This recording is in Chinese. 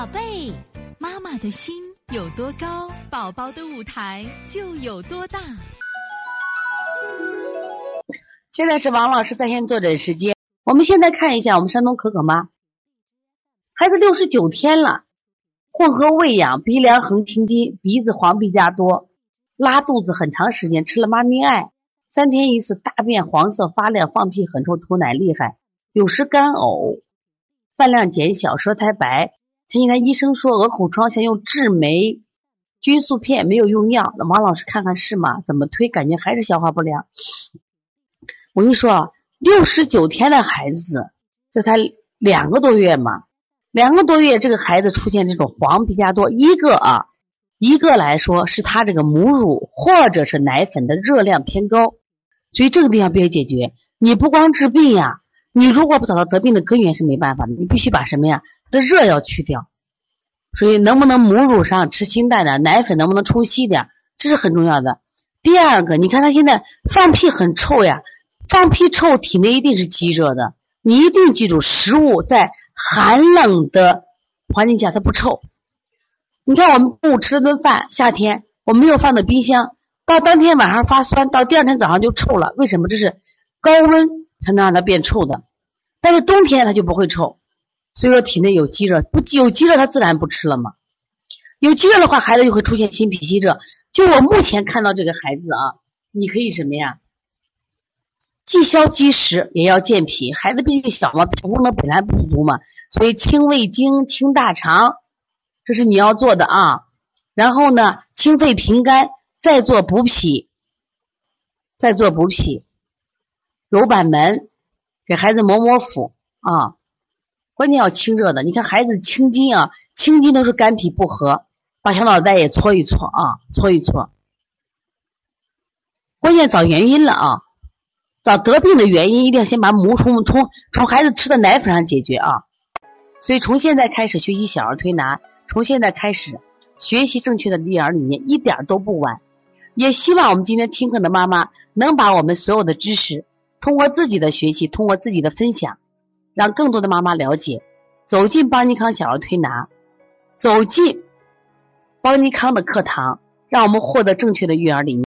宝贝，妈妈的心有多高，宝宝的舞台就有多大。现在是王老师在线坐诊时间。我们现在看一下我们山东可可妈，孩子六十九天了，混合喂养，鼻梁横青筋，鼻子黄皮加多，拉肚子很长时间，吃了妈咪爱，三天一次，大便黄色发亮，放屁很臭，吐奶厉害，有时干呕，饭量减小，舌苔白。前几天医生说鹅口疮想用治霉菌素片，没有用药。那王老师看看是吗？怎么推？感觉还是消化不良。我跟你说啊，六十九天的孩子，这才两个多月嘛，两个多月这个孩子出现这种黄皮加多，一个啊，一个来说是他这个母乳或者是奶粉的热量偏高，所以这个地方必须解决。你不光治病呀，你如果不找到得病的根源是没办法的，你必须把什么呀？的热要去掉，所以能不能母乳上吃清淡点，奶粉能不能冲稀点，这是很重要的。第二个，你看他现在放屁很臭呀，放屁臭，体内一定是积热的。你一定记住，食物在寒冷的环境下它不臭。你看我们中午吃了顿饭，夏天我没有放到冰箱，到当天晚上发酸，到第二天早上就臭了。为什么？这是高温才能让它变臭的，但是冬天它就不会臭。所以说体内有积热，不有积热，他自然不吃了嘛。有积热的话，孩子就会出现心脾积热。就我目前看到这个孩子啊，你可以什么呀？既消积食，也要健脾。孩子毕竟小嘛，脾功能本来不足嘛，所以清胃经、清大肠，这是你要做的啊。然后呢，清肺平肝，再做补脾，再做补脾，揉板门，给孩子磨磨腹啊。关键要清热的，你看孩子青筋啊，青筋都是肝脾不和，把小脑袋也搓一搓啊，搓一搓。关键找原因了啊，找得病的原因，一定要先把母从从从孩子吃的奶粉上解决啊。所以从现在开始学习小儿推拿，从现在开始学习正确的育儿理念，一点都不晚。也希望我们今天听课的妈妈能把我们所有的知识，通过自己的学习，通过自己的分享。让更多的妈妈了解，走进邦尼康小儿推拿，走进邦尼康的课堂，让我们获得正确的育儿理念。